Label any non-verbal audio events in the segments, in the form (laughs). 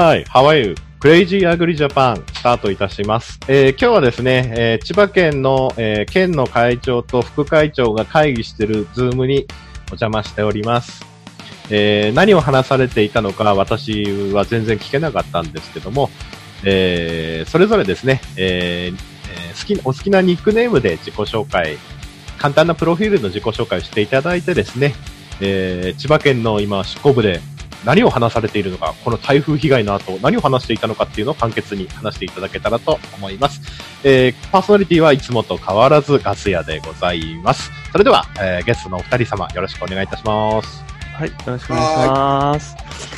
はい、ハワイクレイジーアグリジャパンスタートいたします。えー今日はですね、えー千葉県の、えー県の会長と副会長が会議しているズームにお邪魔しております。え何を話されていたのか私は全然聞けなかったんですけども、えそれぞれですね、ええ好き、お好きなニックネームで自己紹介、簡単なプロフィールの自己紹介をしていただいてですね、え千葉県の今、執行部で何を話されているのか、この台風被害の後、何を話していたのかっていうのを簡潔に話していただけたらと思います。えーパーソナリティはいつもと変わらずガス屋でございます。それでは、えーゲストのお二人様、よろしくお願いいたします。はい、よろしくお願いします。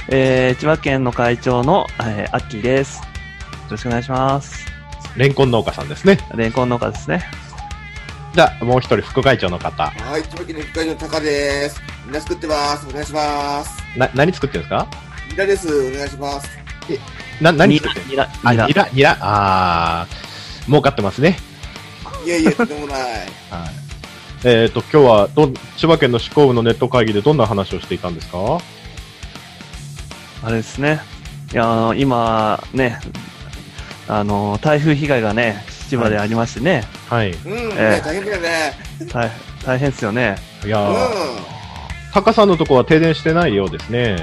えー、千葉県の会長の、えー、アッキーです。よろしくお願いします。レンコン農家さんですね。レンコン農家ですね。じゃあ、もう一人副会長の方。はい、千葉県の副会長のタカです。みんな作ってます。お願いします。な、何作ってるんですか？ミラです。お願いします。な、何作ってる？ニラ、あ、ニラニ。ラ、ニラ、あー、儲かってますね。いやいや、とんでもない。(laughs) はい。えっ、と、今日はどん、千葉県の執行部のネット会議でどんな話をしていたんですか？あれですね。いや、今、ね、あの、台風被害がね、千葉でありましてね、はい。うん、ええね大変だよね。大大変ですよね。ういやー、タカさんのとこは停電してないようですね。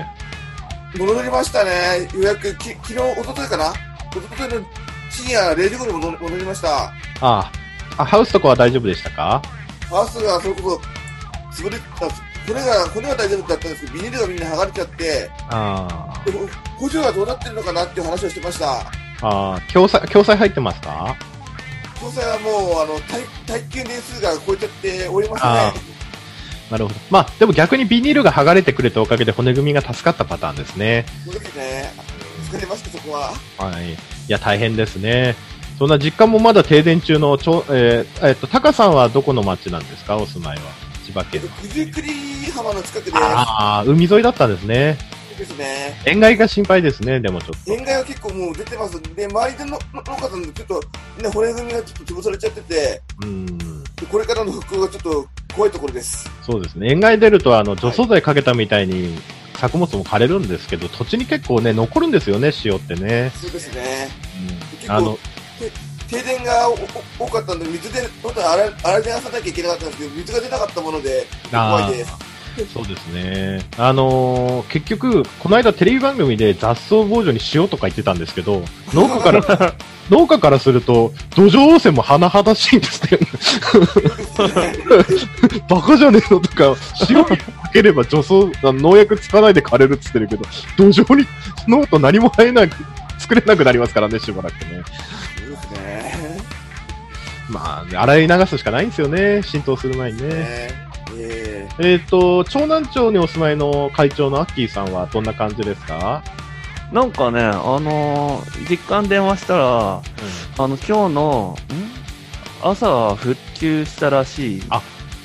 ん。戻りましたね。ようやく、き昨日、一昨日かな？一昨日の深夜0時頃に戻り戻りました。あーあ、ハウスとかは大丈夫でしたか？ハウスがそれこそ、潰れた、骨が、骨は大丈夫だったんですけど、ビニールがみんな剥がれちゃって、あでも補助がどうなってるのかなっていう話をしてました。あ、ああ、共済、共済入ってますか？詳細はもう、あの、耐耐久年数が超えちゃっておりますあね。なるほど。まあ、でも逆にビニールが剥がれてくれたおかげで骨組みが助かったパターンですね。そうですね。疲れました、そこは。はい。いや、大変ですね。そんな実家もまだ停電中の、ちょ、えーえっと、タカさんはどこの町なんですか？お住まいは。千葉県。九十九里浜の近くでああ、海沿いだったんですね。ですね。塩害が心配ですね、でもちょっと。塩害は結構もう出てます。で、周りでのの農家さんでちょっと、みんな骨組みがちょっと潰されちゃってて、うん。でこれからの復興がちょっと怖いところです。そうですね。塩害出ると、あの、除草剤かけたみたいに、作物も枯れるんですけど、土地に結構ね、残るんですよね、塩ってね。そうですね。うん。あの、停電が多かったんで、水で、本当は洗い洗い流さなきゃいけなかったんですけど、水が出なかったもので、怖いです。そうですね。あのー結局、この間テレビ番組で雑草防除にしようとか言ってたんですけど、農家から、(laughs) 農家からすると、土壌汚染も甚だしいんですって。(laughs) バカじゃねえのとか、塩にかければ除草、農薬つかないで枯れるっつってるけど、土壌に農と何も生えなく、作れなくなりますからね、しばらくね。まあ、ね、洗い流すしかないんですよね、浸透する前にね。ねええっ、と、長南町にお住まいの会長のアッキーさんはどんな感じですか？なんかね、あのー実家に電話したら、あの、今日の、ん？朝復旧したらしい。あ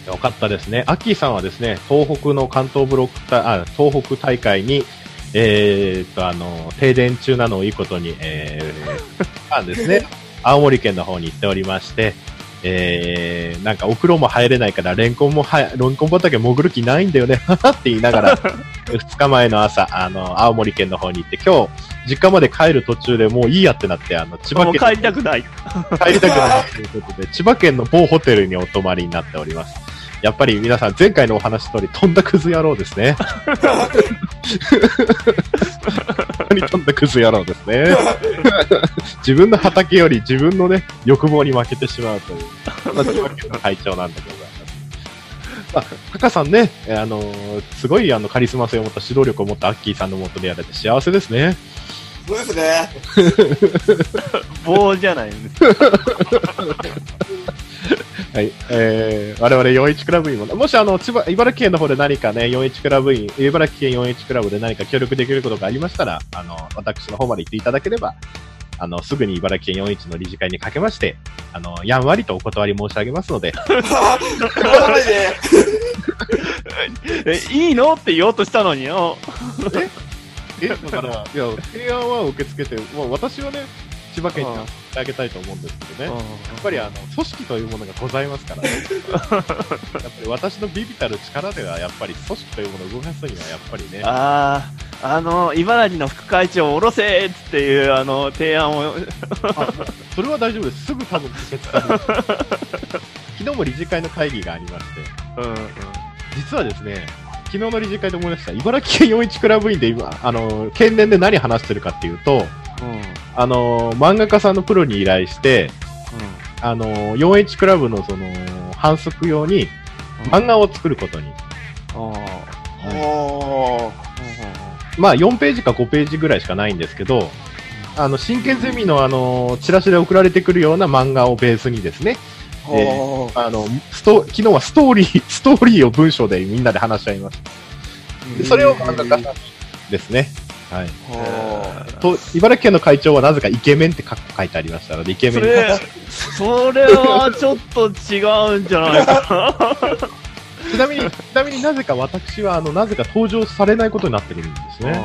よかったですね。アッキーさんはですね、東北の関東ブロック大、あ、東北大会に、えー、と、あの、停電中なのをいいことに、えー、(laughs) なんですね。青森県の方に行っておりまして、えー、なんかお風呂も入れないから、レンコンもはや、レンコン畑潜る気ないんだよね、は (laughs) はって言いながら、(laughs) 2日前の朝、あの、青森県の方に行って、今日、実家まで帰る途中でもういいやってなって、あの、千葉県帰りたくない。帰りたくないということで、千葉県の某ホテルにお泊まりになっております。やっぱり皆さん前回のお話通り、とんだクズ野郎ですね。本当にとんだクズ野郎ですね。自分の畑より自分のね、欲望に負けてしまうという、まあ、千葉県の会長なんでございます。まあ、タカさんね、えーあのーすごいあのカリスマ性を持った指導力を持ったアッキーさんのもとでやれて幸せですね。そうですね。(laughs) (laughs) 棒じゃないんです。はい。えー、我々41クラブ員も、もしあの、千葉、茨城県の方で何かね、41クラブ員、茨城県41クラブで何か協力できることがありましたら、あの、私の方まで言っていただければ、あの、すぐに茨城県41の理事会にかけまして、あの、やんわりとお断り申し上げますので。(laughs) (laughs) え、いいのって言おうとしたのによ。え、だから、いや、提案は受け付けて、まあ私はね、千葉県にはしてあげたいと思うんですけどね。やっぱりあの、組織というものがございますからね。(laughs) やっぱり私のビビたる力では、やっぱり組織というものを動かすには、やっぱりね。ああ、あの、茨城の副会長を下ろせっていう、あの、提案を、それは大丈夫です。すぐ多分決される。(laughs) 昨日も理事会の会議がありまして、うん、うん。実はですね、昨日の理事会で思い出した、茨城県41クラブ員で今、あの、県連で何話してるかっていうと、あの、漫画家さんのプロに依頼して、あの、41クラブのその、反則用に漫画を作ることに。まあ、4ページか5ページぐらいしかないんですけど、あの、真剣ゼミのあの、チラシで送られてくるような漫画をベースにですね。あの、スト、昨日はストーリー、(laughs) ストーリーを文章でみんなで話し合いました。でそれを漫画家さんですね。はい。と、茨城県の会長はなぜかイケメンって書書いてありましたので、イケメンに。それ、それはちょっと違うんじゃないかな。(laughs) ちなみに、ちなみになぜか私は、あの、なぜか登場されないことになってるんですね。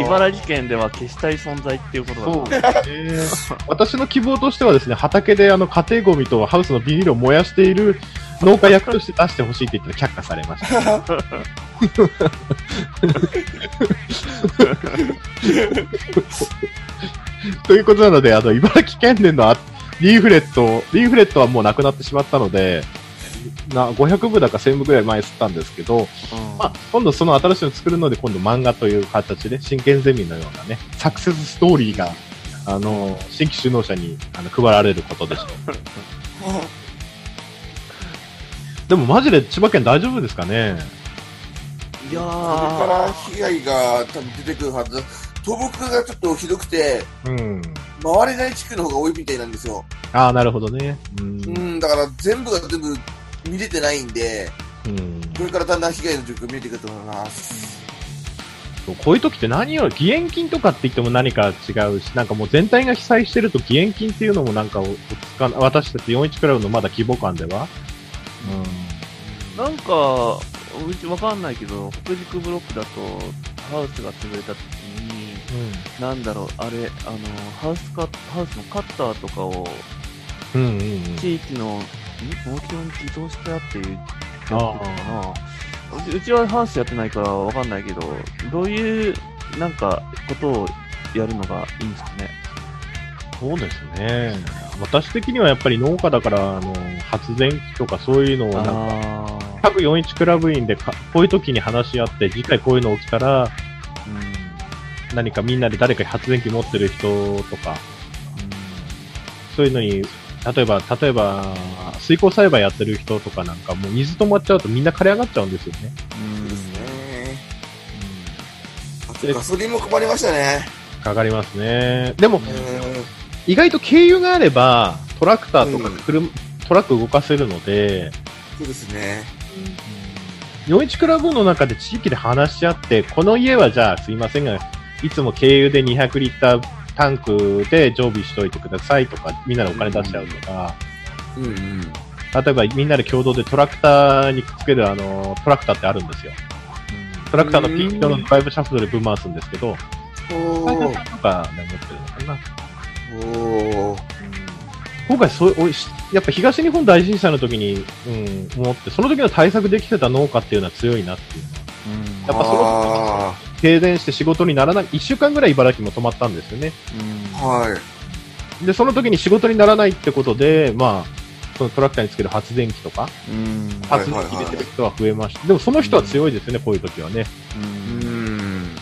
茨城県では消したい存在っていうことだそうですね。私の希望としてはですね、畑であの家庭ゴミとハウスのビニールを燃やしている農家役として出してほしいって言ったら却下されました。(laughs) ということなので、あの、茨城県連のあリーフレット、リーフレットはもうなくなってしまったので、な500部だか1000部ぐらい前吸ったんですけど、まあ、今度その新しいの作るので、今度漫画という形で、真剣ゼミのようなね、サクセスストーリーが、あの、新規就農者にあの配られることでしょう。(laughs) でもマジで千葉県大丈夫ですかね？いやこれからー、被害が多分出てくるはず。倒木がちょっとひどくて、うん。回れない地区の方が多いみたいなんですよ。ああ、なるほどね。うん。うん、だから全部が全部見れてないんで、うんこれからだんだん被害の状況見えてくると思います。こういう時って何より、義援金とかって言っても何か違うし、なんかもう全体が被災してると義援金っていうのもなんかおおつかな私たち41クラブのまだ規模感では。なんか、うちわかんないけど、北軸ブロックだと、ハウスが潰れた時に、なんだろう、あれ、あの、ハウスカハウスのカッターとかを、うん。うんうんうん。地域の、ん？農協に寄贈してあっていう、あやってたかなうちうちはハウスやってないからわかんないけど、どういう、なんか、ことをやるのがいいんですかね。そうですね。私的にはやっぱり農家だから、あの、発電機とかそういうのをなんか、あ各41クラブ員でかこういう時に話し合って、次回こういうの起きたら、ー何かみんなで誰か発電機持ってる人とか、そういうのに、例えば、例えば、水耕栽培やってる人とかなんか、もう水止まっちゃうとみんな枯れ上がっちゃうんですよね。うん。うん。ですね。あとガソリンも困りましたね。かかりますね。でもう、ん。意外と軽油があれば、トラクターとかうん車、トラック動かせるので、そうですね。41クラブの中で地域で話し合って、この家はじゃあすいませんが、いつも軽油で200リッタータンクで常備しといてくださいとか、みんなでお金出しちゃうとか、うんうん。例えばみんなで共同でトラクターにくっつけるあの、トラクターってあるんですよ。トラクターのピンチのドライブシャフトでぶん回すんですけど、お会社ーさんとかで持ってるのかな。おー今回そう、おいしやっぱ東日本大震災の時に、うん、思って、その時の対策できてた農家っていうのは強いなっていう。やっぱそのあ停電して仕事にならない、1週間ぐらい茨城も止まったんですよね。ーはい。で、その時に仕事にならないってことで、まあ、そのトラクターにつける発電機とか、うん。発電機入れてる人は増えました。でもその人は強いですよね、こういう時はね。うん。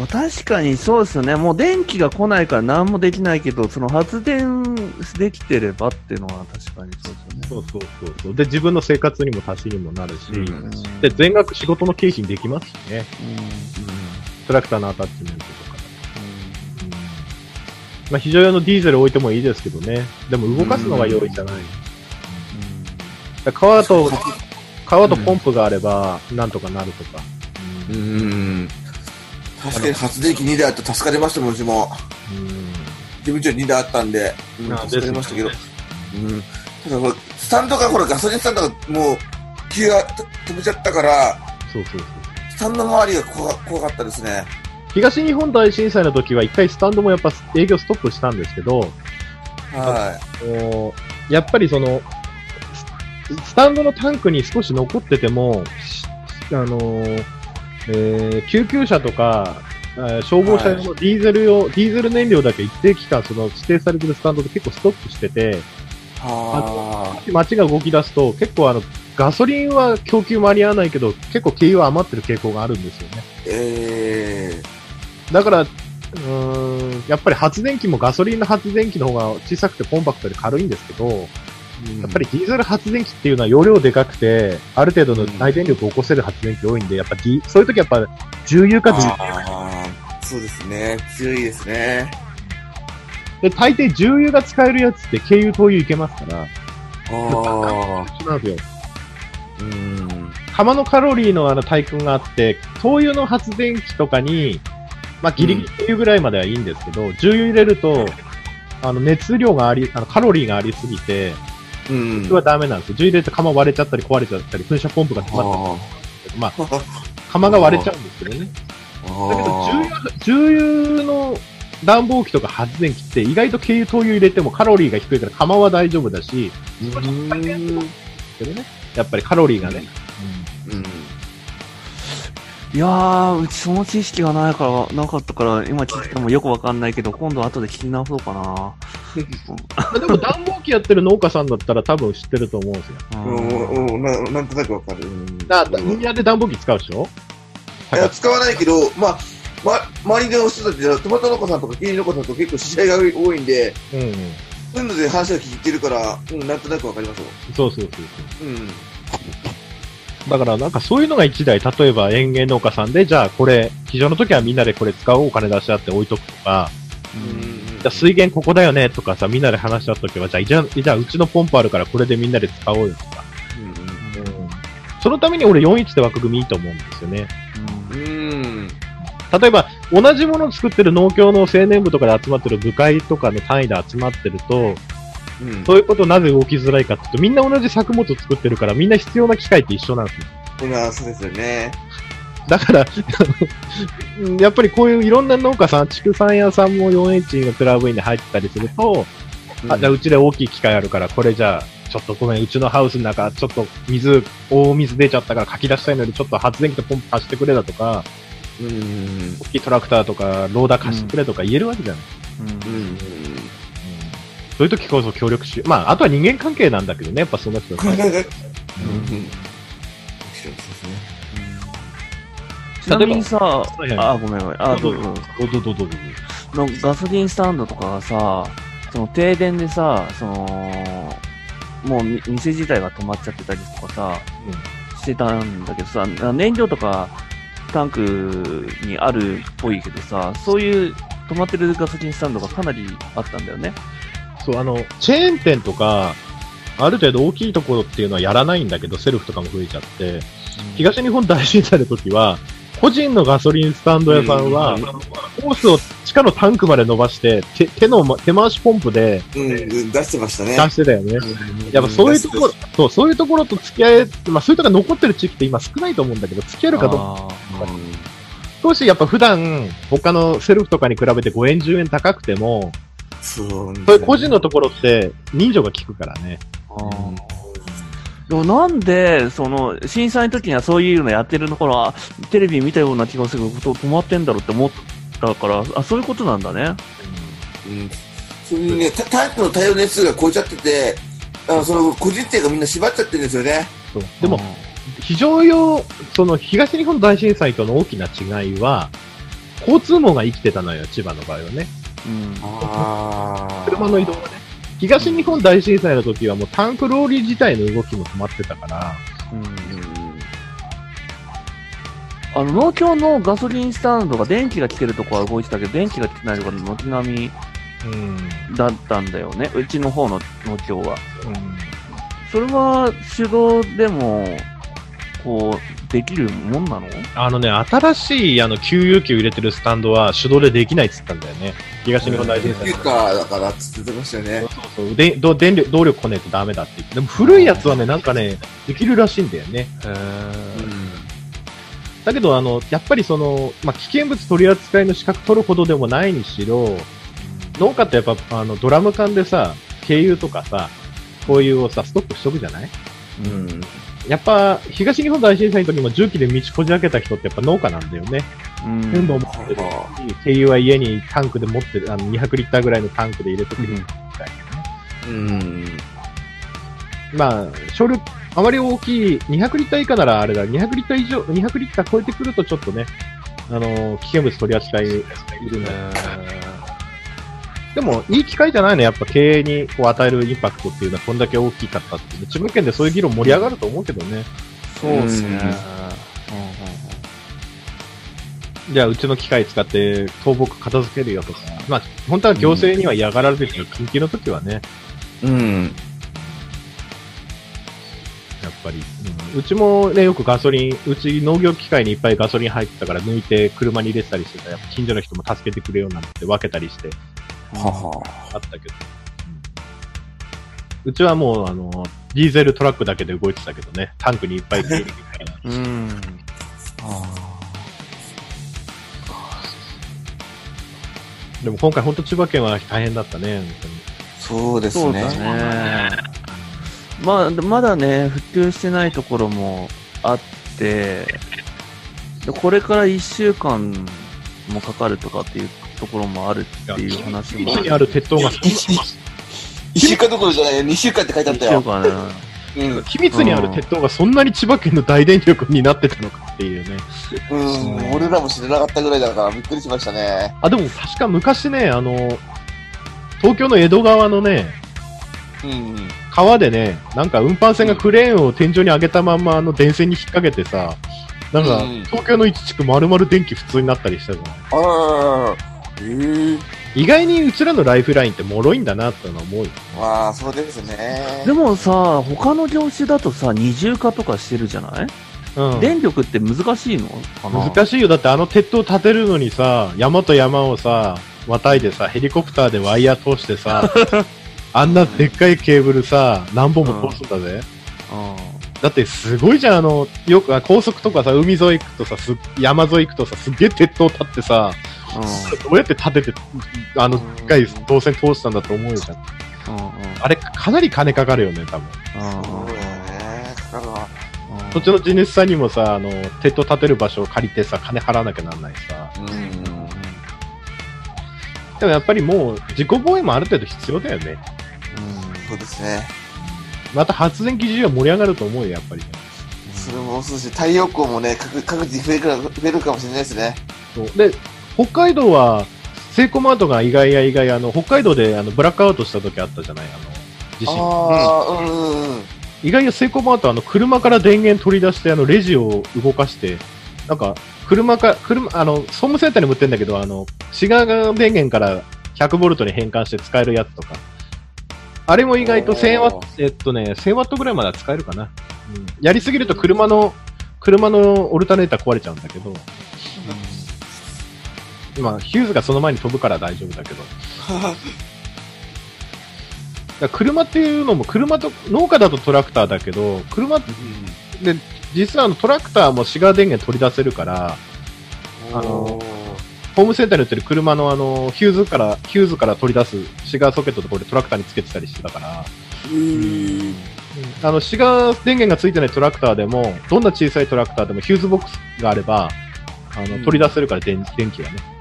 まあ、確かにそうですよね。もう電気が来ないから何もできないけど、その発電できてればっていうのは確かにそうですよね。そうそうそうそう。で、自分の生活にも足しにもなるし、うんで、全額仕事の経費にできますしね。トラクターのアタッチメントとか。うんまあ、非常用のディーゼル置いてもいいですけどね。でも動かすのが容易じゃない。だから川と、川とポンプがあれば、なんとかなるとか。うん。確かに発電機2台あって助かりましたもん、うちも。うん事務長2台あったんで、うんあ助かりましたけど。でうん。ただこれ、スタンドがほら、ガソリンスタンドがもう、気が止めちゃったから、そうそうそう。スタンド周りが怖怖かったですね。東日本大震災の時は一回スタンドもやっぱ営業ストップしたんですけど、はこうやっぱりその、ススタンドのタンクに少し残ってても、しあのーえー救急車とか、えー消防車用のディーゼル用、ディーゼル燃料だけ一定期間その指定されてるスタンドで結構ストップしてて、い。は街が動き出すと結構あの、ガソリンは供給間に合わないけど、結構軽油は余ってる傾向があるんですよね。い。えだから、うーん、やっぱり発電機もガソリンの発電機の方が小さくてコンパクトで軽いんですけど、ー、やっぱりディーゼル発電機っていうのは容量でかくて、ある程度の内電力を起こせる発電機多いんで、やっぱディそういう時やっぱ重油か重油。そうですね。強いですね。で、大抵重油が使えるやつって軽油、灯油いけますから、ああ。一緒なんですよ。うん。釜のカロリーのあの対空があって、灯油の発電機とかに、まあギリギリ軽油ぐらいまではいいんですけど、重油入れると、あの熱量があり、あのカロリーがありすぎて、うん。それはダメなんですよ。重油入れて釜割れちゃったり壊れちゃったり、噴射ポンプが詰まったりあまあ、釜が割れちゃうんですけどね。あ。だけど、重油、重油の暖房機とか発電機って意外と軽油、灯油入れてもカロリーが低いから釜は大丈夫だし、うん。けどね。やっぱりカロリーがね。うん。いやー、うちその知識がないから、なかったから、今聞いてもよくわかんないけど、今度後で聞き直そうかな。(laughs) でも暖房機やってる農家さんだったら多分知ってると思うんですよ。うん、うん、ななんとなくわかる。うんだみんなで暖房機使うでしょ？いや、使わないけど、まあ、ま、周りの人たちは、トマト農家さんとかキリン農家さんと結構知り合いが多いんで、うんうん。そういうので話が聞いてるから、うん、なんとなくわかりますよ。そうそうそうそう。うん。だからなんかそういうのが一台、例えば園芸農家さんで、じゃあこれ、非常の時はみんなでこれ使おうお金出し合って置いとくとか、うん。じゃあ水源ここだよねとかさ、みんなで話し合った時は、じゃあ、じゃあ、じゃあうちのポンプあるからこれでみんなで使おうよとか。そのために俺41って枠組みいいと思うんですよね。うん。うん。例えば、同じものを作ってる農協の青年部とかで集まってる部会とかの単位で集まってると、うん。そういうことなぜ動きづらいかっていうと、みんな同じ作物を作ってるから、みんな必要な機械って一緒なんですよ。うん、そうですよね。だから、う (laughs) んやっぱりこういういろんな農家さん、畜産屋さんも 4H のクラブインで入ってたりすると、あ、じゃあうちで大きい機械あるから、これじゃあ、ちょっとごめん、うちのハウスの中、ちょっと水、大水出ちゃったから書き出したいので、ちょっそういう時とポンプ貸してくれだとか、うん。大きいトラクターとか、ローダー貸してくれとか言えるわけじゃない。うんうん。そういう時こそ協力し、まあ、あとは人間関係なんだけどね、やっぱその人。うん。ちなみにさ、いはいあ、ごめんごめん。あ、どうぞ。どうぞどうぞどうぞ。のガソリンスタンドとかがさ、その停電でさ、その、もうみ店自体が止まっちゃってたりとかさ、してたんだけどさ、燃料とかタンクにあるっぽいけどさ、そういう止まってるガソリンスタンドがかなりあったんだよね。そう、あの、チェーン店とか、ある程度大きいところっていうのはやらないんだけど、セルフとかも増えちゃって、東日本大震災の時は、個人のガソリンスタンド屋さんは、うんホースを地下のタンクまで伸ばして、手手のま手回しポンプでうん、うん、出してましたね。出してたよね。うんやっぱそういうところ、そう、そういうところと付き合え、まあそういうところが残ってる地域って今少ないと思うんだけど、付き合えるかどうか。少しやっぱ普段、他のセルフとかに比べて5円10円高くても、そう。そういう個人のところって人情が効くからね。ーあーでもなんで、その、震災の時にはそういうのやってるところは、テレビ見たような気がするけど、止まってんだろうって思ったから、あ、そういうことなんだね。うん。それにね、タタンクの対応年数が超えちゃってて、あの、その、個人店がみんな縛っちゃってるんですよね。そうでも、非常用、その東日本大震災との大きな違いは、交通網が生きてたのよ、千葉の場合はね。うん。ああ車の移動がね。東日本大震災の時はもうタンクローリー自体の動きも止まってたから。あの、農協のガソリンスタンドが電気が来てるとこは動いてたけど、電気が来てないところの軒並みうん。だったんだよね。うちの方の農協は。うん。それは手動でも、こう、できるもんなの？あのね、新しいあの給油機を入れてるスタンドは手動でできないって言ったんだよね。東日本大震災休暇だからっつってましたよね。そうそうでど電力、動力こねえとダメだって言って。でも古いやつはね、なんかね、できるらしいんだよね。うん。だだけど、あの、やっぱりその、まあ、危険物取り扱いの資格取るほどでもないにしろ、農家ってやっぱ、あの、ドラム缶でさ、軽油とかさ、こういうをさ、ストックしとくじゃない？うん。やっぱ、東日本大震災の時も重機で道こじ開けた人ってやっぱ農家なんだよね。うん全部持ってるし、軽油は家にタンクで持ってる、あの、200リッターぐらいのタンクで入れとくみたいな。うん。まあ、少量、あまり大きい、200リッター以下ならあれだ、200リッター以上、200リッター超えてくるとちょっとね、あの、危険物取り扱いいるんだでも、いい機会じゃないの？やっぱ経営にこう与えるインパクトっていうのはこんだけ大きかったっていう。千葉県でそういう議論盛り上がると思うけどね。そうですね。うんうんうんじゃあ、うちの機械使って倒木片付けるよとか。まあ、本当は行政には嫌がられるけど、緊急の時はね、うん。やっぱり、うんうちもね、よくガソリン、うち農業機械にいっぱいガソリン入ってたから抜いて車に入れてたりしてた。やっぱ近所の人も助けてくれようなんて分けたりしてはは。あったけど。うちはもう、あの、ディーゼルトラックだけで動いてたけどね、タンクにいっぱい入れてうん。うん。でも今回本当千葉県は大変だったね。そうですね。そうだね。まあ、まだね、復旧してないところもあって、でこれから1週間もかかるとかっていうところもあるっていう話も。にある鉄塔が、一週間どころじゃないよ。二週間って書いてあっ1週たよ。間ね。うん。秘密にある鉄塔がそんなに千葉県の大電力になってたのかっていうね。うん。俺らも知らなかったぐらいだからびっくりしましたね。あ、でも確か昔ね、あの、東京の江戸川のね、うん。川でね、なんか運搬船がクレーンを天井に上げたまんまあの電線に引っ掛けてさ、なんかうん東京の一地区丸々電気普通になったりしたじゃない。あらららら。意外にうちらのライフラインって脆いんだなってのは思うよ。まあ、そうですね。でもさ、他の業種だとさ、二重化とかしてるじゃない、うん。電力って難しいの？かな難しいよ。だってあの鉄塔建てるのにさ、山と山をさ、渡いでさ、ヘリコプターでワイヤー通してさ、(laughs) あんなでっかいケーブルさ、何本も通すんだぜ。だってすごいじゃん、あの、よく、あ高速とかさ、海沿い行くとさ、す山沿い行くとさ、すっげえ鉄塔立ってさ、うん。どうやって建てて、あの、でっかい導線通したんだと思うよじゃん。うん。うん。あれ、かなり金かかるよね、多分。うん。そうだよね。かかるわ。うんそっちの地主さんにもさ、あの、鉄塔建てる場所を借りてさ、金払わなきゃなんないしさ。うん。でもやっぱりもう、自己防衛もある程度必要だよね。そうですね。また発電機需要盛り上がると思うよ、やっぱり。それもそうですし、太陽光もね、各各地増えるか増えるかもしれないですね。そうで、北海道は、セイコーマートが意外や意外、あの、北海道であのブラックアウトした時あったじゃない、あの、地震。ああ、うんうんうん。意外やセイコーマートはあの、車から電源取り出して、あの、レジを動かして、なんか、車か、車、あの、総務センターにも売ってんだけど、あの、シガー電源から100ボルトに変換して使えるやつとか。あれも意外と1000ワット、えっとね、1000ワットぐらいまでは使えるかな。うん。やりすぎると車の、車のオルタネーター壊れちゃうんだけど、まあ、ヒューズがその前に飛ぶから大丈夫だけど。(laughs) だ車っていうのも、車と、農家だとトラクターだけど、車って、で、実はあのトラクターもシガー電源取り出せるから、あのホームセンターに売ってる車のあの、ヒューズから、ヒューズから取り出すシガーソケットとこれトラクターにつけてたりしてたから、うん。あの、シガー電源がついてないトラクターでも、どんな小さいトラクターでもヒューズボックスがあれば、あの、うん取り出せるから電、電気がね。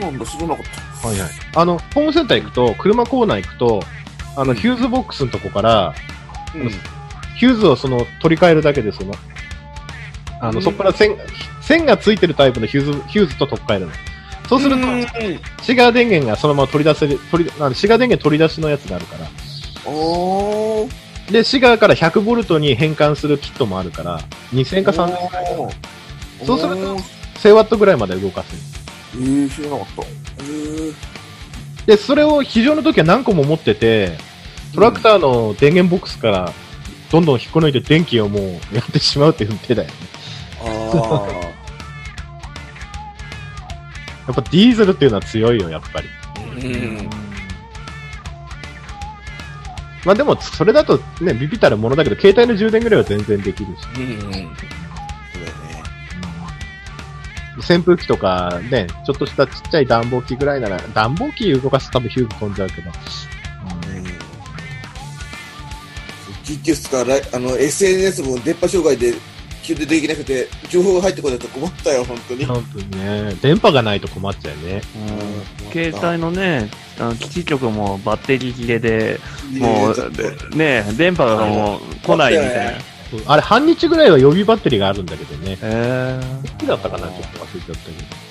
なんだ、知らなかった。はいはい。あの、ホームセンター行くと、車コーナー行くと、あの、ヒューズボックスのとこから、うん。ヒューズをその、取り替えるだけで、その、あの、うんそこから線、線がついてるタイプのヒューズ、ヒューズと取っ替えるの。そうすると、うんシガー電源がそのまま取り出せる、取り、あのシガー電源取り出しのやつがあるから。おー。で、シガーから100ボルトに変換するキットもあるから、2000円か3000円くらいかそうするとおー1000ワットぐらいまで動かせる。えー、知らなかった。えー。で、それを非常の時は何個も持ってて、トラクターの電源ボックスからどんどん引っこ抜いて電気をもうやってしまうっていう手だよね。あやっぱディーゼルっていうのは強いよ、やっぱり。ー。うん。まあでも、それだとね、ビビたるものだけど、携帯の充電ぐらいは全然できるし。うん。扇風機とかね、ちょっとしたちっちゃい暖房機ぐらいなら、暖房機動かすと多分ヒューブ飛んじゃうけど。結局すから、あの、SNS も電波障害で急でできなくて、情報が入ってこないと困ったよ、本当に。本当にね。電波がないと困っちゃうね。うん、携帯のね、あの基地局もバッテリー切れで、もう、ね、電波がもう来ないみたいな。あれ、半日ぐらいは予備バッテリーがあるんだけどね。えー。いくだったかなちょっと忘れちゃったけど。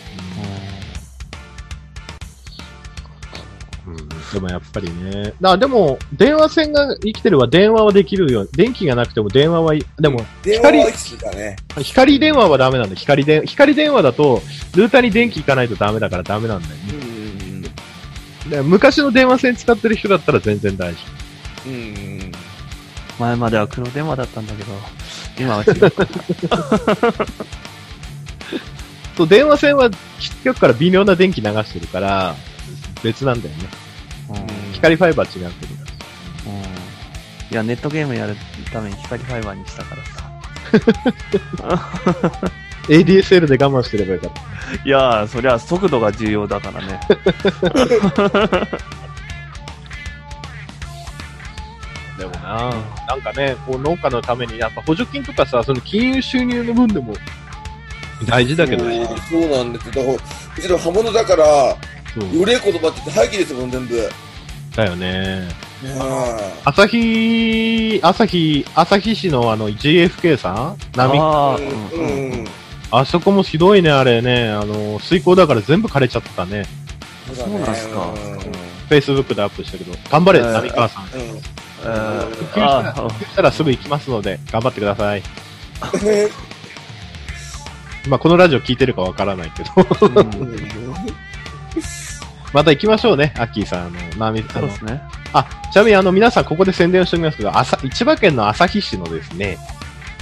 うん、でもやっぱりね。だでも、電話線が生きてるは電話はできるよ。電気がなくても電話は、でも、光、ね、光電話はダメなんだ。光電、光電話だと、ルーターに電気いかないとダメだからダメなんだよね。で昔の電話線使ってる人だったら全然大丈夫。うん前までは黒電話だったんだけど、今は違う。(laughs) そう、電話線は基地局から微妙な電気流してるから、別なんだよね。うん、光ファイバー違うけど。うん。いや、ネットゲームやるために光ファイバーにしたからさ。(laughs) ADSL で我慢してればよかった。いやそりゃ速度が重要だからね。(laughs) な、なんかね、こう農家のために、やっぱ補助金とかさ、その金融収入の分でも大事だけどね。そうなんですよ。だから、うちの刃物だから、よれ言葉って言って廃棄ですもん、全部。だよね。朝日、朝日、朝日市のあの GFK さん？波？あ,、うん、うん、あそこもひどいね、あれね。あの、水耕だから全部枯れちゃってたね。そうなんですか。フェイスブックでアップしたけど、頑張れ、波川さん。えー、復旧したらすぐ行きますので、頑張ってください。(laughs) まあ、このラジオ聞いてるかわからないけどまた行きましょうね、アッキーさん。あの、ナミ、そうですね。あ、ちなみにあの、皆さんここで宣伝をしておきますけど、朝、千葉県の旭市のですね、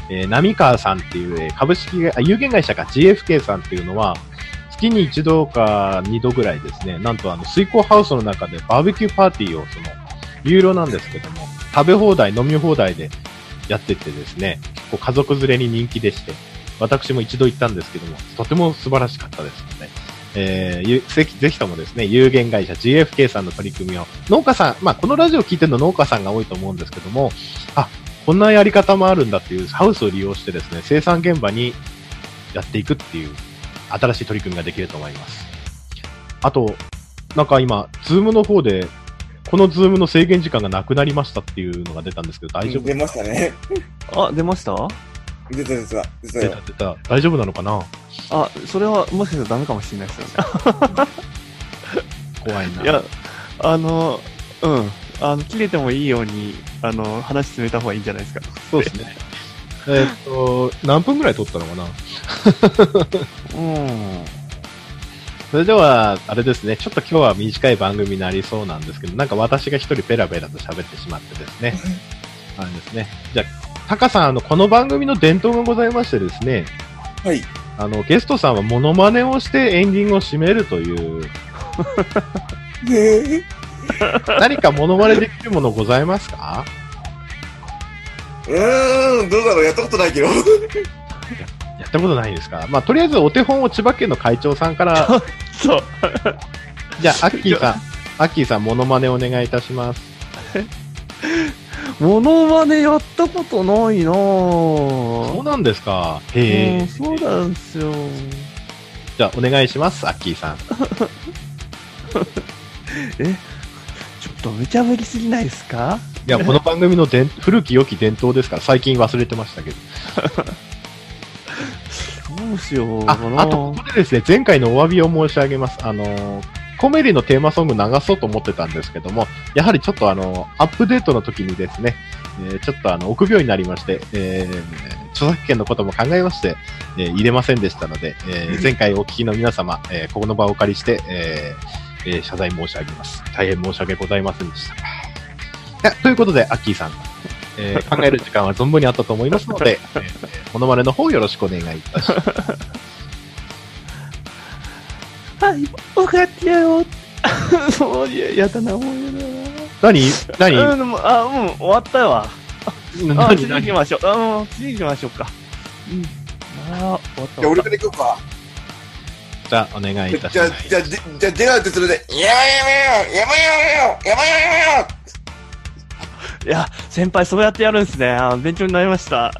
えー、波川さんっていう、えー、株式が、有限会社か GFK さんっていうのは、月に一度か二度ぐらいですね、なんとあの、水耕ハウスの中でバーベキューパーティーを、その、有料なんですけども、食べ放題、飲み放題でやっててですね、結構家族連れに人気でして、私も一度行ったんですけども、とても素晴らしかったですので、えー、ぜひ、ぜひともですね、有限会社 GFK さんの取り組みを、農家さん、まあ、このラジオ聞いてるの農家さんが多いと思うんですけども、あ、こんなやり方もあるんだっていうハウスを利用してですね、生産現場にやっていくっていう新しい取り組みができると思います。あと、なんか今、ズームの方で、このズームの制限時間がなくなりましたっていうのが出たんですけど、大丈夫出ましたね。あ、出ました？出た出た。出た出た。大丈夫なのかな？あ、それはもしかしたらダメかもしれないですよね。(laughs) 怖いな。いや、あの、うん。あの、切れてもいいように、あの、話進めた方がいいんじゃないですか。そうですね。えっと、何分ぐらい撮ったのかな？(laughs) うん。それでは、あれですね、ちょっと今日は短い番組になりそうなんですけど、なんか私が一人ペラペラと喋ってしまってですね。あれですね。じゃあ、タカさん、あの、この番組の伝統がございましてですね。はい。あの、ゲストさんはモノマネをしてエンディングを締めるという。ね何かモノマネできるものございますか？うーん、どうだろう、やったことないけど。(laughs) やったことないですかまあ、とりあえずお手本を千葉県の会長さんから。そう。じゃあ、アッキーさん、アッキーさん、モノマネお願いいたします。モノマネやったことないなそうなんですか？へえ。そうなんですよ。じゃあ、お願いします、アッキーさん。(laughs) えちょっと無茶ぶりすぎないですか？いや、この番組のでん古き良き伝統ですから、最近忘れてましたけど。どうしようあ、あと、ここでですね、前回のお詫びを申し上げます。あのー、コメリのテーマソング流そうと思ってたんですけども、やはりちょっとあの、アップデートの時にですね、えー、ちょっとあの、臆病になりまして、えー、著作権のことも考えまして、えー、入れませんでしたので、えー、(laughs) 前回お聞きの皆様、えー、ここの場をお借りして、えーえー、謝罪申し上げます。大変申し訳ございませんでした。ということで、アッキーさん、えー、考える時間は存分にあったと思いますので、(laughs) えー、モノマネの方よろしくお願いいたします。(laughs) はい、分かったよ。もう、(laughs) や、やだな、もうやだな。何？何？うん、あ、うん、終わったよ。あ、次行きましょう。うん、次行きましょうか。うん。あ、終わった。じゃあ、俺から行こうか。じゃあ、お願いいたしじゃあま、す。じゃあ、でじゃあ、出川哲朗で、やばいやばいやばいやばいやばいやばいやばいやばいいや、先輩そうやってやるんですね。あ勉強になりました。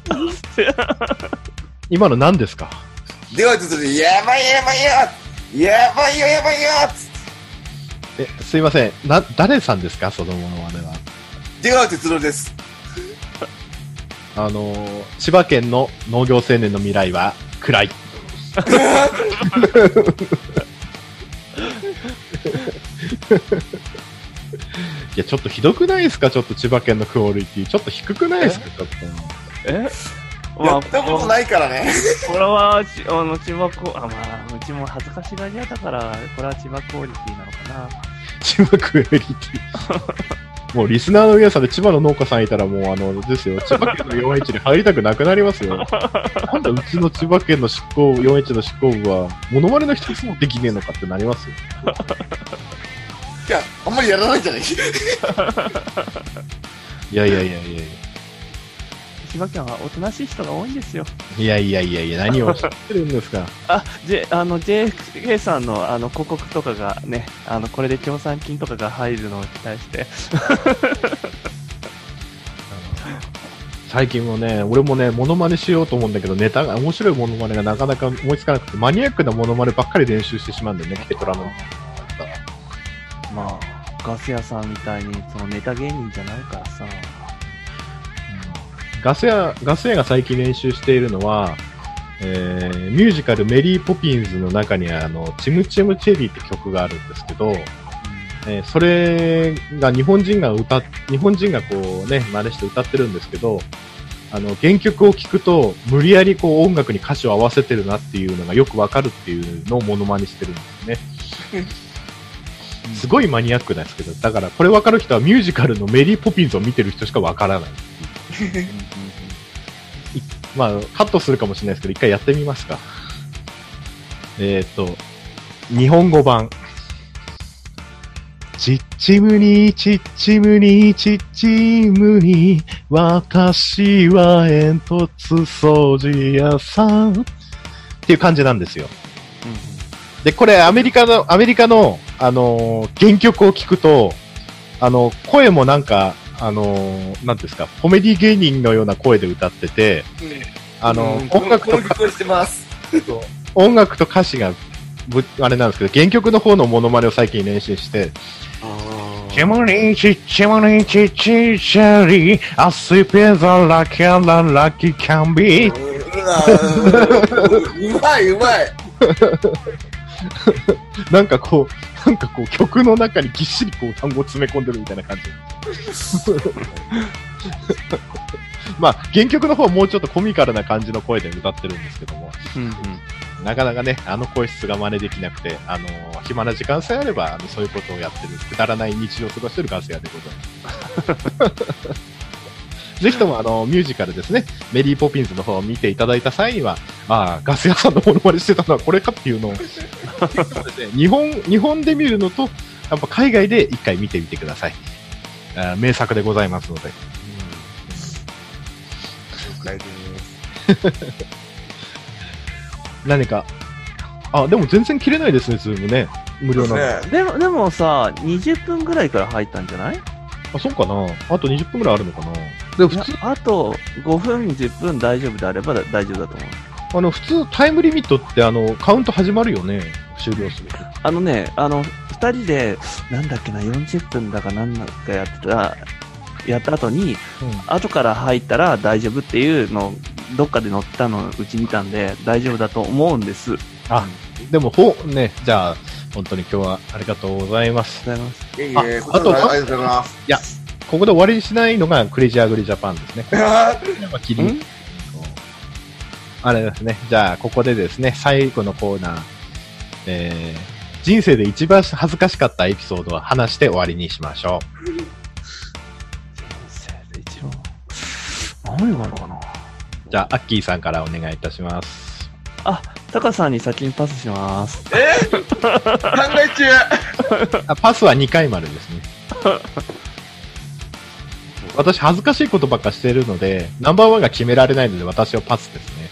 (laughs) 今の何ですか？出川哲朗で、やばいやばいよやばいよやばいよえ、すいません。な、誰さんですか？そのものまねは。出川哲朗です。あのー千葉県の農業青年の未来は暗い。いや、ちょっとひどくないですか？ちょっと千葉県のクオリティ。ちょっと低くないですか？ちょっと。え？やったことないからね。これは、ちあの、千葉こ、あ、まあ、うちも恥ずかしがり屋だから、これは千葉クオリティなのかな。千葉クオリティ。(laughs) もうリスナーの皆さんで千葉の農家さんいたらもうあの、ですよ、千葉県の 4H に入りたくなくなりますよ。なんだうちの千葉県の執行、4H の執行部は、モノマネの一つもできねえのかってなりますよ。いや、あんまりやらないんじゃないいや (laughs) いやいやいやいや。千葉県はおとなしい人が多いんですよ。いやいやいやいや、何を知ってるんですか？(laughs) あ、J、あの、JFK さんの、あの、広告とかがね、あの、これで協賛金とかが入るのを期待して。(laughs) 最近もね、俺もね、モノマネしようと思うんだけど、ネタが、面白いモノマネがなかなか思いつかなくて、マニアックなモノマネばっかり練習してしまうんだよね、ケトラの。まあ、ガス屋さんみたいに、そのネタ芸人じゃないからさ。ガス屋、ガス屋が最近練習しているのは、えー、ミュージカルメリーポピンズの中にあの、チムチムチェリーって曲があるんですけど、えーそれが日本人が歌っ、日本人がこうね、真似して歌ってるんですけど、あの、原曲を聴くと、無理やりこう音楽に歌詞を合わせてるなっていうのがよくわかるっていうのをモノマネしてるんですね。(laughs) すごいマニアックなんですけど、だからこれわかる人はミュージカルのメリーポピンズを見てる人しかわからな (laughs) い。まあ、カットするかもしれないですけど、一回やってみますか。えっ、と、日本語版。ちっちむに、ちっちむに、ちっちむに、私は煙突掃除屋さん。っていう感じなんですよ。で、これアメリカの、アメリカの、あのー原曲を聞くと、あの、声もなんか、あのーなんですか、コメディ芸人のような声で歌ってて、あの、うん。音楽とかこの曲をしてます。音楽と歌詞がぶ、あれなんですけど、原曲の方のモノマネを最近練習して、チムリチチムリチチチャリ、アスペザラキャララキキャンビううまいうまい。(laughs) (laughs) なんかこう、なんかこう曲の中にぎっしりこう単語を詰め込んでるみたいな感じ。(laughs) まあ、原曲の方はもうちょっとコミカルな感じの声で歌ってるんですけども、うんうん。なかなかね、あの声質が真似できなくて、あの暇な時間さえあれば、あのそういうことをやってる、くだらない日常を過ごしてるガス屋でございます。(laughs) ぜひとも、あの、ミュージカルですね、メリーポピンズの方を見ていただいた際には、ああ、ガス屋さんのモノマネしてたのはこれかっていうのを、日本、日本で見るのと、やっぱ海外で一回見てみてください。あー名作でございますので。了解です。何か、あ、でも全然切れないですね、ズームね。無料なの。ねでも、でもさ、20分ぐらいから入ったんじゃない？あ、そうかな。あと20分ぐらいあるのかな。でも普通、あと5分、10分大丈夫であればだ大丈夫だと思う。あの、普通タイムリミットってあの、カウント始まるよね。終了すると。あのね、あの、二人で、なんだっけな、40分だかなんだかやってた、やった後に、後から入ったら大丈夫っていうのを、どっかで載ったのうち見たんで、大丈夫だと思うんです。ああ、でも、ほ、ね、じゃあ、本当に今日はありがとうございます。りがとうございます。いえいえ、ありがとうございます。ここで終わりにしないのがクレイジーアグリジャパンですね。やっぱ切りん？あれですね。じゃあ、ここでですね、最後のコーナー、えー、人生で一番恥ずかしかったエピソードを話して終わりにしましょせーで一番、何があるかな？う。じゃあ、アッキーさんからお願いいたします。あ、タカさんに先にパスします。え？考え中あパスは2回丸ですね。私、恥ずかしいことばっかしてるので、ナンバーワンが決められないので、私はパスですね。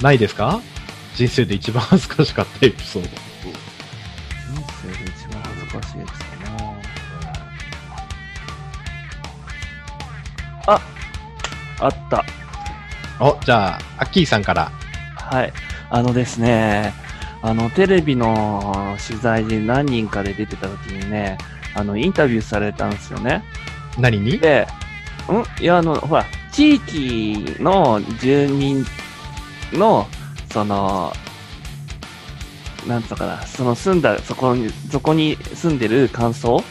ないですか？人生で一番恥ずかしかったエピソード。人生で一番恥ずかしいですかね。あ、あった。お、じゃあ、アッキーさんから。はい。あのですね、あの、テレビの取材で何人かで出てた時にね、あの、インタビューされたんですよね。何に？で、ん？いや、あの、ほら、地域の住民の、その、なんつうのかな、その住んだ、そこに、そこに住んでる感想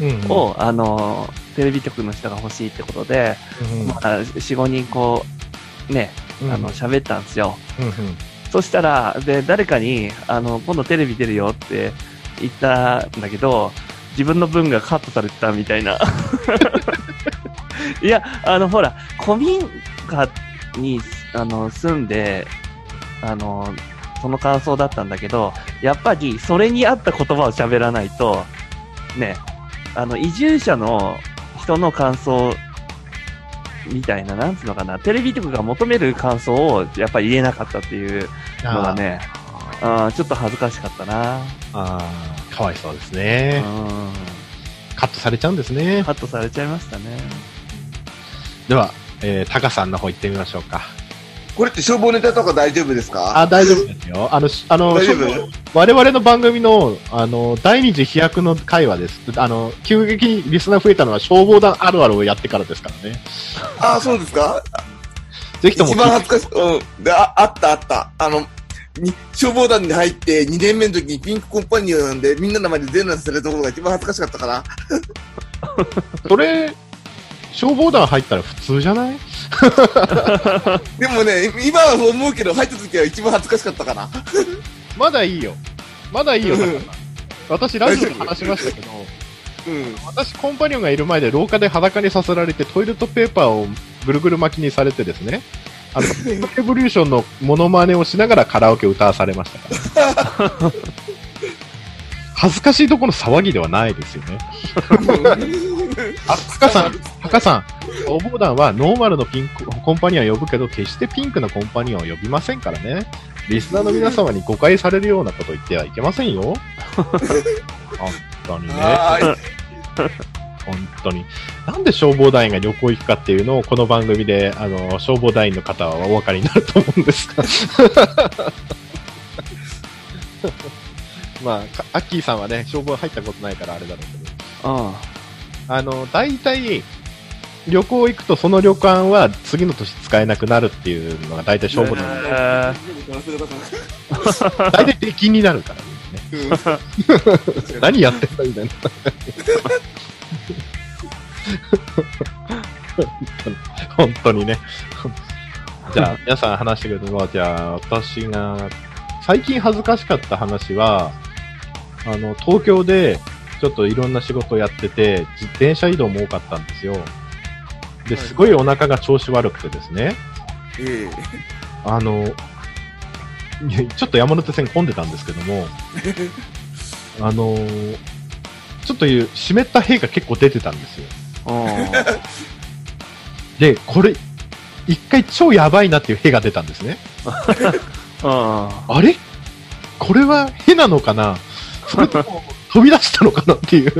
うんうんを、あの、テレビ局の人が欲しいってことで、うんうんまあ、4、5人こう、ね、うんあの、喋ったんですよ。うんうんそしたら、で、誰かに、あの、今度テレビ出るよって言ったんだけど、自分の分がカットされてたみたいな。(laughs) いや、あの、ほら、古民家に、あの、住んで、あの、その感想だったんだけど、やっぱり、それに合った言葉を喋らないと、ね、あの、移住者の人の感想みたいな、なんつうのかな、テレビ局が求める感想をやっぱり言えなかったっていうのがね、あーちょっと恥ずかしかったな。ああ、かわいそうですね。うん。カットされちゃうんですね。カットされちゃいましたね。では、えー、タカさんの方行ってみましょうか。これって消防ネタとか大丈夫ですか？あ、大丈夫ですよ。あの、しあの、大丈夫？そ我々の番組の、あの、第二次飛躍の会話です。あの、急激にリスナー増えたのは消防団あるあるをやってからですからね。あ、そうですか？ぜひとも一番恥ずかしい。うん。で、ああったあった。あの、に消防団に入って2年目の時にピンクコンパニオンでみんなの前で全裸されたことが一番恥ずかしかったから。(laughs) それ、消防団入ったら普通じゃない？(laughs) でもね、今はそう思うけど、入った時は一番恥ずかしかったかな。(laughs) まだいいよ。まだいいよ、うんタカさん私、ラジオで話しましたけど、うん。私、コンパニオンがいる前で廊下で裸にさせられて、トイレットペーパーをぐるぐる巻きにされてですね、あの、(laughs) レボリューションのモノマネをしながらカラオケを歌わされましたから。恥ずかしいところの騒ぎではないですよね。あ、タカさん、タカさん、消防団はノーマルのピンク、コンパニオンを呼ぶけど、決してピンクなコンパニオンを呼びませんからね。リスナーの皆様に誤解されるようなこと言ってはいけませんよ。本当にね。本当に。なんで消防団員が旅行行くかっていうのを、この番組で、あの、消防団員の方はお分かりになると思うんですが。まあか、アッキーさんはね、消防入ったことないからあれだろうけど。うん。あの、大体、旅行行くとその旅館は次の年使えなくなるっていうのが大体消防団員。え大体敵になるからね。何やってんだみたいな。本当にね。じゃあ、皆さん話してくれるのは、じゃあ、私が、最近恥ずかしかった話は、あの、東京で、ちょっといろんな仕事をやってて、自転車移動も多かったんですよ。で、すごいお腹が調子悪くてですね、えあの、ちょっと山手線混んでたんですけども、(laughs) あのーちょっという湿った屁が結構出てたんですよ。うん。で、これ、一回超やばいなっていう屁が出たんですね。(laughs) うん。あれ？これは屁なのかな？それとも飛び出したのかなっていう。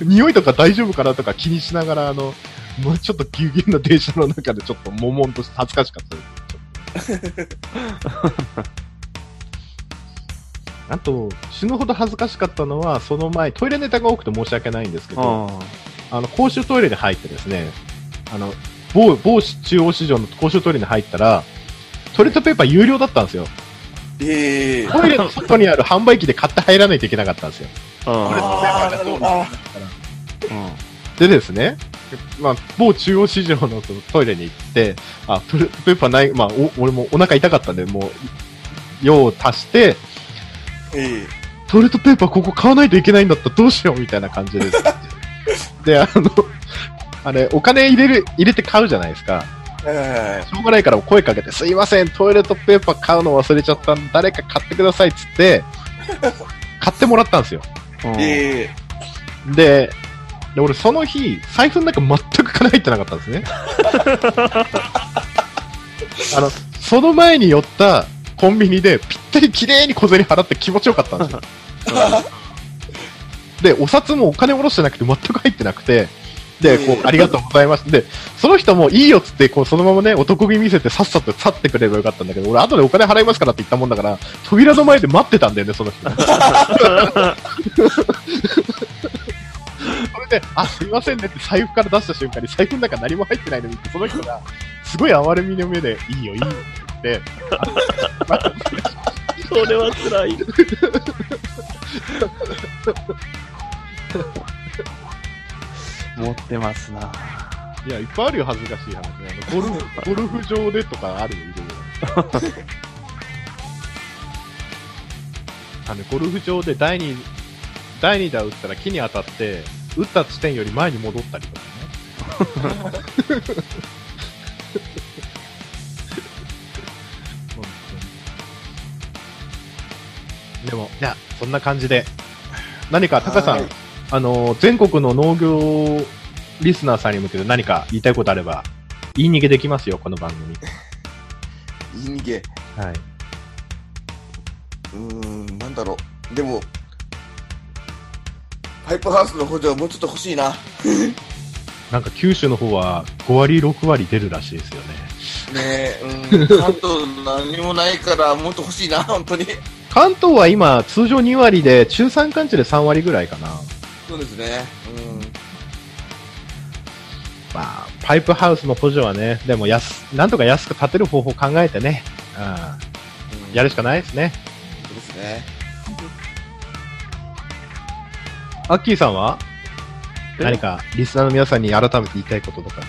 (laughs) 匂いとか大丈夫かなとか気にしながら、あの、もうちょっとぎゅうぎゅうな電車の中でちょっと悶々として恥ずかしかったです。(laughs) あと、死ぬほど恥ずかしかったのは、その前、トイレネタが多くて申し訳ないんですけど、あの、公衆トイレに入ってですね、あの、某、某中央市場の公衆トイレに入ったら、トイレットペーパー有料だったんですよ。えええトイレの外にある販売機で買って入らないといけなかったんですよ。でですね、まあ、某中央市場のそのトイレに行って、あ、トイレットペーパーない、まあ、お俺もお腹痛かったんで、もう、用を足して、えトイレットペーパーここ買わないといけないんだったらどうしようみたいな感じです。で、あの、あれ、お金入れる、入れて買うじゃないですか。えしょうがないから声かけて、すいません、トイレットペーパー買うの忘れちゃったんで、誰か買ってくださいっつって、(laughs) 買ってもらったんですよ。で、で俺その日、財布の中全く金入ってなかったんですね。(laughs) あの、その前に寄ったコンビニでぴったり綺麗に小銭払って気持ちよかったんですよ。(laughs) で、お札もお金下ろしてなくて全く入ってなくて、で、こう、ありがとうございます。で、その人もいいよっつって、こう、そのままね、男気見せてさっさと去ってくればよかったんだけど、俺後でお金払いますからって言ったもんだから、扉の前で待ってたんだよね、その人。(laughs) それで、あ、すいませんねって財布から出した瞬間に財布の中何も入ってないのにって、その人が、すごい哀れみの目で、いいよ、いいよって言って、(laughs) それは辛い。(laughs) 持ってますな。いや、いっぱいあるよ、恥ずかしい話ね。あのゴルフ、ゴルフ場でとかあるよ、いろいろ。あの、ゴルフ場で第二、第二打打ったら木に当たって、打った地点より前に戻ったりとかね。(laughs) でも、いや、そんな感じで、何か、タカさん、はいあの、全国の農業リスナーさんに向けて何か言いたいことあれば、言い逃げできますよ、この番組。言い逃げ。はい。うーん、なんだろう。でも、パイプハウスの補助はもうちょっと欲しいな。(laughs) なんか九州の方は5割、6割出るらしいですよね。ねえ、うん、関東何もないから、もっと欲しいな、本当に。関東は今、通常2割で、中山間地で3割ぐらいかな。そうですね。まあ、パイプハウスの補助はね、でも安、なんとか安く建てる方法を考えてね、うん、うん。やるしかないですね。そうですね。アッキーさんは？え？何か、リスナーの皆さんに改めて言いたいこととか、こ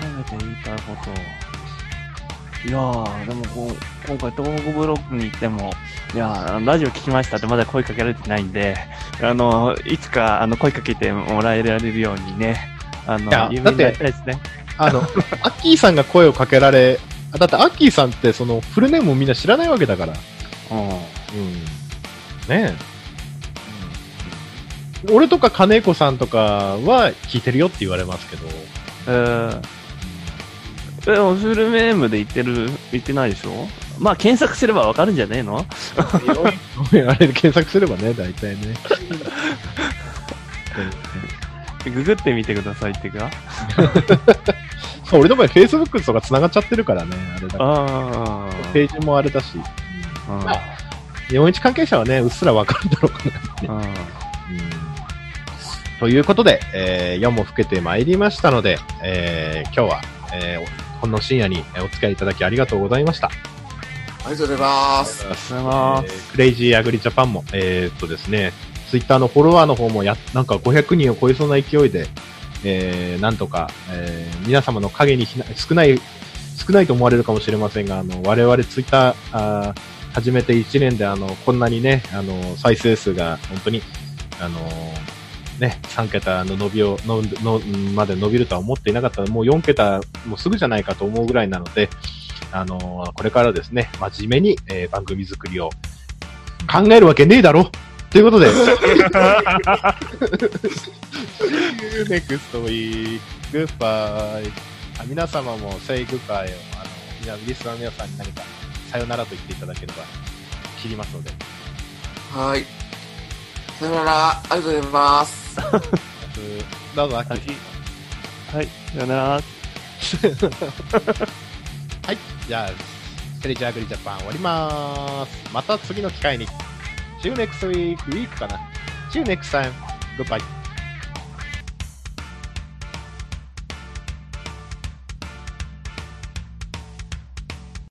改めて言いたいこと。いやー、でもこう、今回東北ブロックに行っても、いやー、ラジオ聞きましたってまだ声かけられてないんで、あの、いつか、あの、声かけてもらえられるようにね、あの有名になだってりたいですね。う。あの、(laughs) アッキーさんが声をかけられ、だってアッキーさんってそのフルネームをみんな知らないわけだから。うん。うん。ねえ。俺とか金子さんとかは聞いてるよって言われますけど。えー、え、フルネームで言ってる、言ってないでしょ？まあ、検索すればわかるんじゃねえの？あれで検索すればね、大体ね。(laughs) ググってみてくださいってか？(laughs) そう俺の場合 Facebook とか繋がっちゃってるからね、あれだから。あページもあれだし。あ。日本一関係者はね、うっすらわかるだろうかなって。うん。ということで、えー夜も更けてまいりましたので、えー今日は、えーこの深夜にお付き合いいただきありがとうございました。ありがとうございます。ありがとうございます。えークレイジーアグリジャパンも、えーっとですね、ツイッターのフォロワーの方もや、なんか500人を超えそうな勢いで、えーなんとか、えー皆様の影にひな少ない、少ないと思われるかもしれませんが、あの、我々ツイッター、あー始めて1年で、あの、こんなにね、あの、再生数が本当に、あのね、3桁の伸びを、の、の、まで伸びるとは思っていなかったので、もう4桁もうすぐじゃないかと思うぐらいなので、あのこれからですね、真面目に、えー番組作りを考えるわけねえだろということで、See you next week. Goodbye. あ皆様も say goodbye を、あの、リスナーの皆さんに何かさよならと言っていただければ切りますので。はい。さよなら、ありがとうございます。どうぞ、アッはい。はい。さよなら。はい。じゃあ、ステレジアグリジャパン終わりまーす。また次の機会に。See you next week. week かな。See you next time. Goodbye.